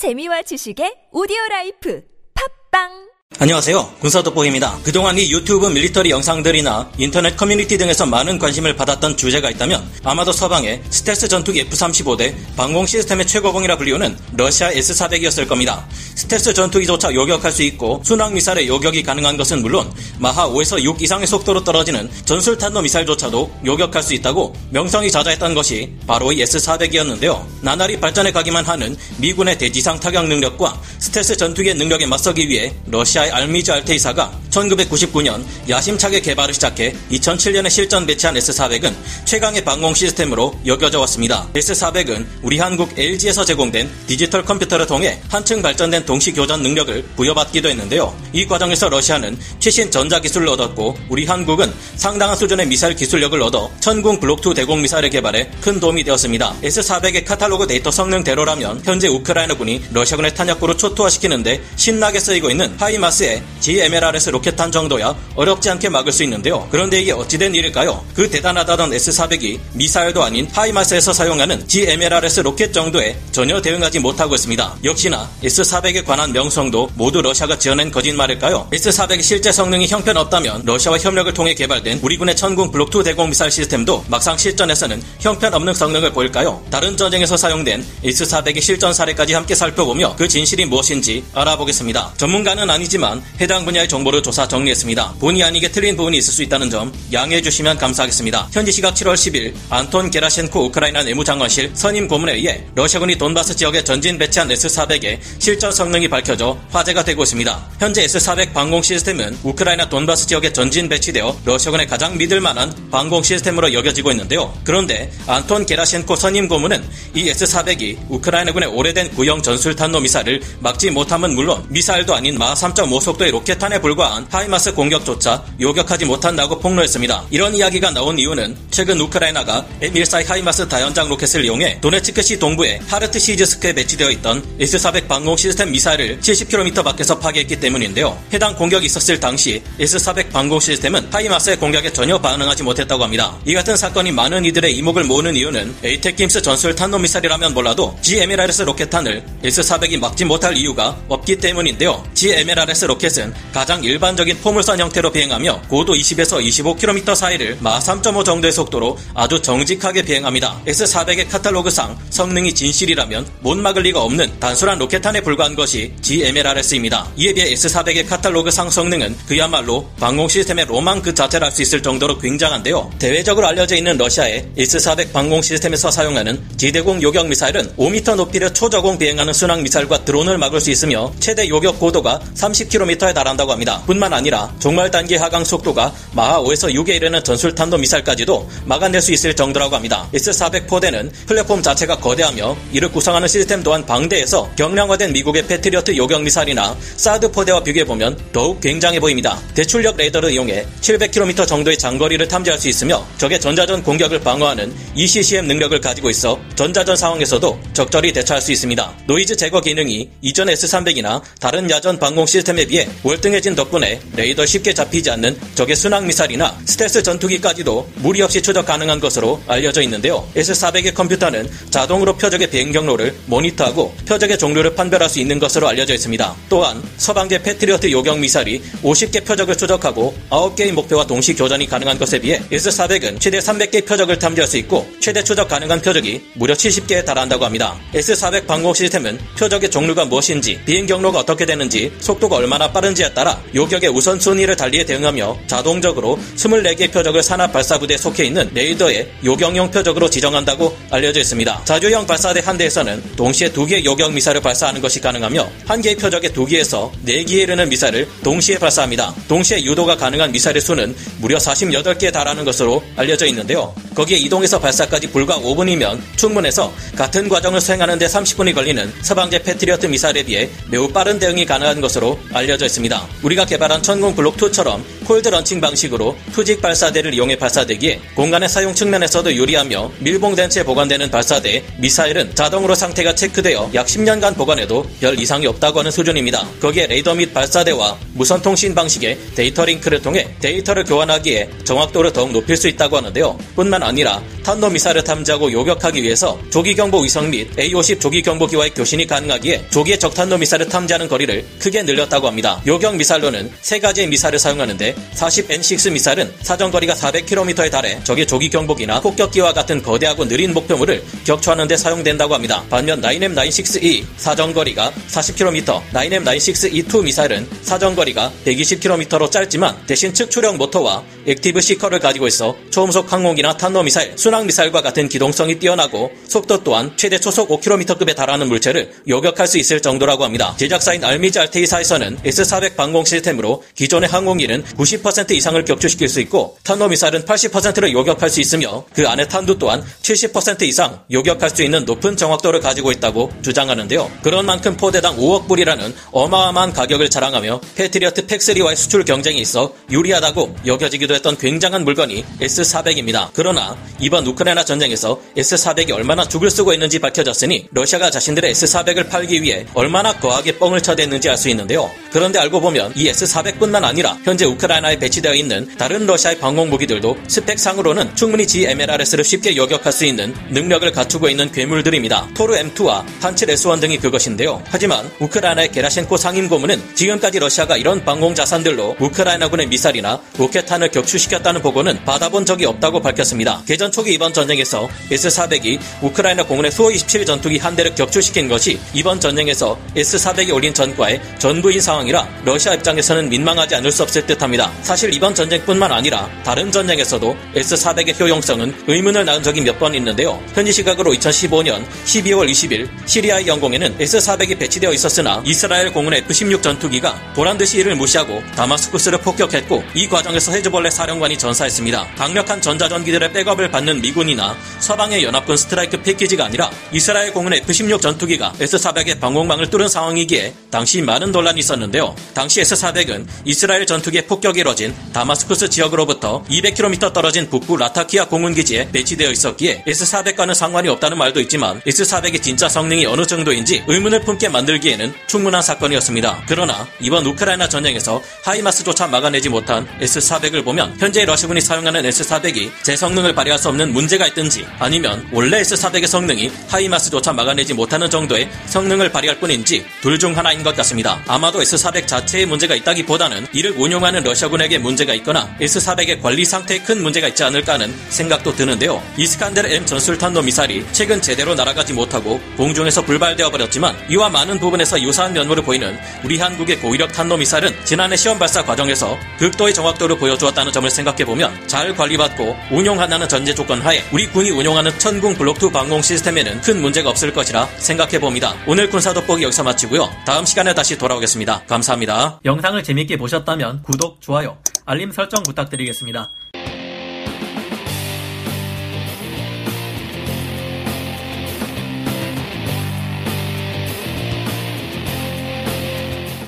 재미와 지식의 오디오 라이프. 팟빵 안녕하세요. 군사독보입니다. 그동안 이 유튜브 밀리터리 영상들이나 인터넷 커뮤니티 등에서 많은 관심을 받았던 주제가 있다면 아마도 서방의 스텔스 전투기 F-35 대 방공 시스템의 최고봉이라 불리우는 러시아 S-400이었을 겁니다. 스텔스 전투기조차 요격할 수 있고 순항 미사일의 요격이 가능한 것은 물론 마하 5에서 6 이상의 속도로 떨어지는 전술 탄도 미사일조차도 요격할 수 있다고 명성이 자자했던 것이 바로 이 S-400이었는데요. 나날이 발전해 가기만 하는 미군의 대지상 타격 능력과 스텔스 전투기의 능력에 맞서기 위해 러시아 러시아의 알마즈 안테이사가 1999년 야심차게 개발을 시작해 2007년에 실전 배치한 S400은 최강의 방공 시스템으로 여겨져 왔습니다. S400은 우리 한국 LG에서 제공된 디지털 컴퓨터를 통해 한층 발전된 동시 교전 능력을 부여받기도 했는데요. 이 과정에서 러시아는 최신 전자 기술을 얻었고 우리 한국은 상당한 수준의 미사일 기술력을 얻어 천궁 블록2 대공 미사일의 개발에 큰 도움이 되었습니다. S400의 카탈로그 데이터 성능대로라면 현재 우크라이나군이 러시아군의 탄약고를 초토화시키는데 신나게 쓰이고 있는 하이마 하이마스의 GMLRS 로켓탄 정도야 어렵지 않게 막을 수 있는데요. 그런데 이게 어찌된 일일까요? 그 대단하다던 S400이 미사일도 아닌 하이마스에서 사용하는 GMLRS 로켓 정도에 전혀 대응하지 못하고 있습니다. 역시나 S400에 관한 명성도 모두 러시아가 지어낸 거짓말일까요? S400의 실제 성능이 형편없다면 러시아와 협력을 통해 개발된 우리군의 천궁 블록2 대공 미사일 시스템도 막상 실전에서는 형편없는 성능을 보일까요? 다른 전쟁에서 사용된 S400의 실전 사례까지 함께 살펴보며 그 진실이 무엇인지 알아보겠습니다. 전문가는 아니지만 하지만 해당 분야의 정보를 조사 정리했습니다. 본의 아니게 틀린 부분이 있을 수 있다는 점 양해해 주시면 감사하겠습니다. 현지 시각 7월 10일 안톤 게라셴코 우크라이나 내무장관실 선임 고문에 의해 러시아군이 돈바스 지역에 전진 배치한 S-400의 실전 성능이 밝혀져 화제가 되고 있습니다. 현재 S-400 방공 시스템은 우크라이나 돈바스 지역에 전진 배치되어 러시아군의 가장 믿을 만한 방공 시스템으로 여겨지고 있는데요. 그런데 안톤 게라셴코 선임 고문은 이 S-400이 우크라이나군의 오래된 구형 전술탄도 미사일을 막지 못함은 물론 미사일도 아닌 마하 3.5의 속도의 로켓탄에 불과한 하이마스 공격조차 요격하지 못한다고 폭로했습니다. 이런 이야기가 나온 이유는 최근 우크라이나가 M14 하이마스 다연장 로켓을 이용해 도네츠크시 동부의 하르치즈스크에 배치되어 있던 S-400 방공 시스템 미사일을 70km 밖에서 파괴했기 때문인데요. 해당 공격이 있었을 당시 S-400 방공 시스템은 하이마스의 공격에 전혀 반응하지 못했다고 합니다. 이 같은 사건이 많은 이들의 이목을 모으는 이유는 ATACMS 전술 탄도 미사일이라면 몰라도 GMLRS 로켓탄을 S-400이 막지 못할 이유가 없기 때문인데요. GMLRS 로켓은 가장 일반적인 포물선 형태로 비행하며 고도 20에서 25km 사이를 마하 3.5 정도의 속도로 아주 정직하게 비행합니다. S400의 카탈로그상 성능이 진실이라면 못 막을 리가 없는 단순한 로켓탄에 불과한 것이 GMLRS입니다. 이에 비해 S400의 카탈로그상 성능은 그야말로 방공 시스템의 로망 그 자체라 할 수 있을 정도로 굉장한데요. 대외적으로 알려져 있는 러시아의 S400 방공 시스템에서 사용하는 지대공 요격 미사일은 5m 높이를 초저공 비행하는 순항 미사일과 드론을 막을 수 있으며 최대 요격 고도가 30 10km에 달한다고 합니다. 뿐만 아니라 종말 단계 하강 속도가 마하 5에서 6에 이르는 전술 탄도 미사일까지도 막아낼 수 있을 정도라고 합니다. S-400 포대는 플랫폼 자체가 거대하며 이를 구성하는 시스템 또한 방대해서 경량화된 미국의 패트리어트 요격 미사일이나 사드 포대와 비교해 보면 더욱 굉장해 보입니다. 대출력 레이더를 이용해 700km 정도의 장거리를 탐지할 수 있으며 적의 전자전 공격을 방어하는 ECCM 능력을 가지고 있어 전자전 상황에서도 적절히 대처할 수 있습니다. 노이즈 제거 기능이 이전 S-300이나 다른 야전 방공 시스템에 시스템에 비해 월등해진 덕분에 레이더 쉽게 잡히지 않는 적의 순항 미사일이나 스텔스 전투기까지도 무리 없이 추적 가능한 것으로 알려져 있는데요. S400의 컴퓨터는 자동으로 표적의 비행 경로를 모니터하고 표적의 종류를 판별할 수 있는 것으로 알려져 있습니다. 또한 서방제 패트리어트 요격 미사일이 50개 표적을 추적하고 9개의 목표와 동시 교전이 가능한 것에 비해 S400은 최대 300개 표적을 탐지할 수 있고 최대 추적 가능한 표적이 무려 70개에 달한다고 합니다. S400 방공 시스템은 표적의 종류가 무엇인지 비행 경로가 어떻게 되는지 속도가 얼마나 빠른지에 따라 요격의 우선순위를 달리에 대응하며 자동적으로 24개의 표적을 산업 발사부대에 속해 있는 레이더의 요격용 표적으로 지정한다고 알려져 있습니다. 자주형 발사대 한 대에서는 동시에 두 개의 요격 미사일을 발사하는 것이 가능하며 한 개의 표적의 두 개에서 네 개에 이르는 미사일을 동시에 발사합니다. 동시에 유도가 가능한 미사일의 수는 무려 48개에 달하는 것으로 알려져 있는데요. 거기에 이동해서 발사까지 불과 5분이면 충분해서 같은 과정을 수행하는 데 30분이 걸리는 서방제 패트리어트 미사일에 비해 매우 빠른 대응이 가능한 것으로 알려져 있습니다. 우리가 개발한 천공 블록2처럼 cold launching 방식으로 수직 발사대를 이용해 발사되기에 공간의 사용 측면에서도 유리하며 밀봉된 채 보관되는 발사대 미사일은 자동으로 상태가 체크되어 약 10년간 보관해도 별 이상이 없다고 하는 수준입니다. 거기에 레이더 및 발사대와 무선 통신 방식의 데이터 링크를 통해 데이터를 교환하기에 정확도를 더욱 높일 수 있다고 하는데요. 뿐만 아니라 탄도 미사일을 탐지하고 요격하기 위해서 조기 경보 위성 및 A-50 조기 경보기와의 교신이 가능하기에 조기에 적 탄도 미사일을 탐지하는 거리를 크게 늘렸다고 합니다. 요격 미사일로는 세 가지의 미사일을 사용하는데 40N6 미사일은 사정거리가 400km에 달해 적의 조기 경보기나 폭격기와 같은 거대하고 느린 목표물을 격추하는 데 사용된다고 합니다. 반면 9M96E 사정거리가 40km, 9M96E2 미사일은 사정거리가 120km로 짧지만 대신 측추력 모터와 active seeker를 가지고 있어 초음속 항공기나 탄도미사일, 순항미사일과 같은 기동성이 뛰어나고 속도 또한 최대 초속 5km급에 달하는 물체를 요격할 수 있을 정도라고 합니다. 제작사인 알마즈 안테이사에서는 S-400 방공 시스템으로 기존의 항공기는 90% 이상을 격추시킬 수 있고 탄도미사일은 80%를 요격할 수 있으며 그 안에 탄두 또한 70% 이상 요격할 수 있는 높은 정확도를 가지고 있다고 주장하는데요. 그런 만큼 포대당 5억 불이라는 어마어마한 가격을 자랑하며 패트리어트 PAC-3와의 수출 경쟁에 있어 유리하다고 여겨지기도 했던 굉장한 물건이 S-400입니다. 그러나 이번 우크라이나 전쟁에서 S-400이 얼마나 죽을 쓰고 있는지 밝혀졌으니 러시아가 자신들의 S-400을 팔기 위해 얼마나 거하게 뻥을 쳐댔는지 알 수 있는데요. 그런데 알고 보면 이 S-400뿐만 아니라 현재 우크라이나에 배치되어 있는 다른 러시아의 방공 무기들도 스펙상으로는 충분히 GMLRS를 쉽게 요격할 수 있는 능력을 갖추고 있는 괴물들입니다. 토르 M2와 판칠 S1 등이 그것인데요. 하지만 우크라이나의 게라셴코 상임 고문은 지금까지 러시아가 이런 방공 자산들로 우크라이나군의 미사일이나 로켓탄을 격추시켰다는 보고는 받아본 적이 없다고 밝혔습니다. 개전 초기 이번 전쟁에서 S-400이 우크라이나 공군의 수-27 전투기 한 대를 격추시킨 것이 이번 전쟁에서 S-400이 올린 전과의 전부인 상황이라 러시아 입장에서는 민망하지 않을 수 없을 듯합니다. 사실 이번 전쟁뿐만 아니라 다른 전쟁에서도 S-400의 효용성은 의문을 낳은 적이 몇 번 있는데요. 현지 시각으로 2015년 12월 20일 시리아의 영공에는 S-400이 배치되어 있었으나 이스라엘 공군의 F-16 전투기가 보란듯이 이를 무시하고 다마스쿠스를 폭격했고 이 과정에서 헤즈볼레 사령관이 전사했습니다. 강력한 전자전기들의 백업을 받는 미군이나 서방의 연합군 스트라이크 패키지가 아니라 이스라엘 공군의 F-16 전투기가 S-400의 방공망을 뚫은 상황이기에 당시 많은 논란이 있었는데요. 당시 S-400은 이스라엘 전투기의 폭격이 이뤄진 다마스쿠스 지역으로부터 200km 떨어진 북부 라타키아 공군기지에 배치되어 있었기에 S-400과는 상관이 없다는 말도 있지만 S-400의 진짜 성능이 어느 정도인지 의문을 품게 만들기에는 충분한 사건이었습니다. 그러나 이번 우크라이나 전쟁에서 하이마스조차 막아내지 못한 S-400을 보면 현재 러시아군이 사용하는 S-400이 제 성능을 발휘할 수 없는 문제가 있든지 아니면 원래 S-400의 성능이 하이마스조차 막아내지 못하는 정도의 성능을 발휘할 뿐인지 둘 중 하나인 것 같습니다. 아마도 S-400 자체에 문제가 있다기보다는 이를 운용하는 러시아군에게 문제가 있거나 S-400의 관리 상태에 큰 문제가 있지 않을까 하는 생각도 드는데요. 이스칸데르 M 전술탄도 미사일이 최근 제대로 날아가지 못하고 공중에서 불발되어 버렸지만 이와 많은 부분에서 유사한 면모를 보이는 우리 한국의 고위력 탄도 미사일은 지난해 시험 발사 과정에서 극도의 정확도를 보여주었 다는 점을 생각해보면 잘 관리받고 운용한다는 전제 조건 하에 우리 군이 운용하는 천궁 블록2 방공 시스템에는 큰 문제가 없을 것이라 생각해봅니다. 오늘 군사 돋보기 여기서 마치고요. 다음 시간에 다시 돌아오겠습니다. 감사합니다. 영상을 재밌게 보셨다면 구독, 좋아요, 알림 설정 부탁드리겠습니다.